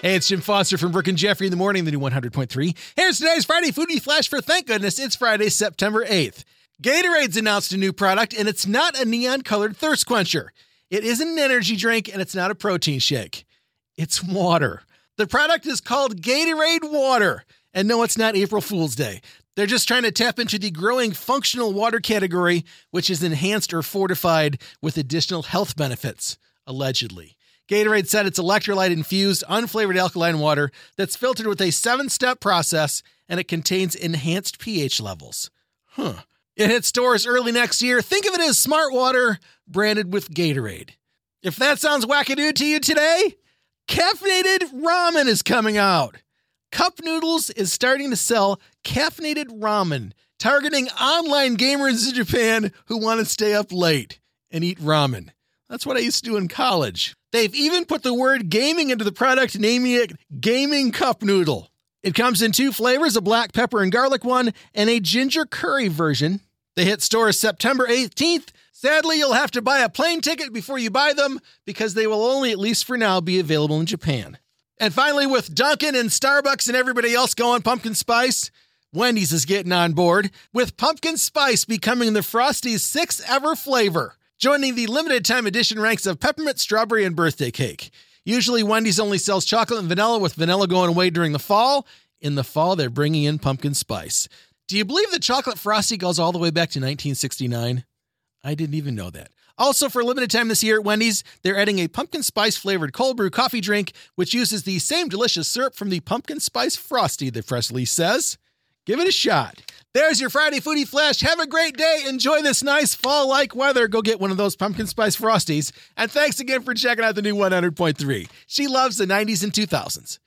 Hey, it's Jim Foster from Brooke and Jeffrey in the morning, the new 100.3. Here's today's Friday Foodie Flash for thank goodness it's Friday, September 8th. Gatorade's announced a new product, and it's not a neon colored thirst quencher. It isn't an energy drink, and it's not a protein shake. It's water. The product is called Gatorade Water. And no, it's not April Fool's Day. They're just trying to tap into the growing functional water category, which is enhanced or fortified with additional health benefits, allegedly. Gatorade said it's electrolyte infused, unflavored alkaline water that's filtered with a seven step process and it contains enhanced pH levels. Huh. It hits stores early next year. Think of it as smart water branded with Gatorade. If that sounds wackadoo to you today, caffeinated ramen is coming out. Cup Noodles is starting to sell caffeinated ramen, targeting online gamers in Japan who want to stay up late and eat ramen. That's what I used to do in college. They've even put the word gaming into the product, naming it Gaming Cup Noodle. It comes in two flavors a black pepper and garlic one, and a ginger curry version. They hit stores September 18th. Sadly, you'll have to buy a plane ticket before you buy them because they will only, at least for now, be available in Japan. And finally, with Dunkin' and Starbucks and everybody else going pumpkin spice, Wendy's is getting on board, with pumpkin spice becoming the Frosty's sixth ever flavor joining the limited time edition ranks of peppermint, strawberry, and birthday cake. Usually, Wendy's only sells chocolate and vanilla, with vanilla going away during the fall. In the fall, they're bringing in pumpkin spice. Do you believe the chocolate frosty goes all the way back to 1969? I didn't even know that. Also, for a limited time this year at Wendy's, they're adding a pumpkin spice flavored cold brew coffee drink, which uses the same delicious syrup from the pumpkin spice frosty, the press release says. Give it a shot. There's your Friday Foodie Flash. Have a great day. Enjoy this nice fall like weather. Go get one of those pumpkin spice frosties. And thanks again for checking out the new 100.3. She loves the 90s and 2000s.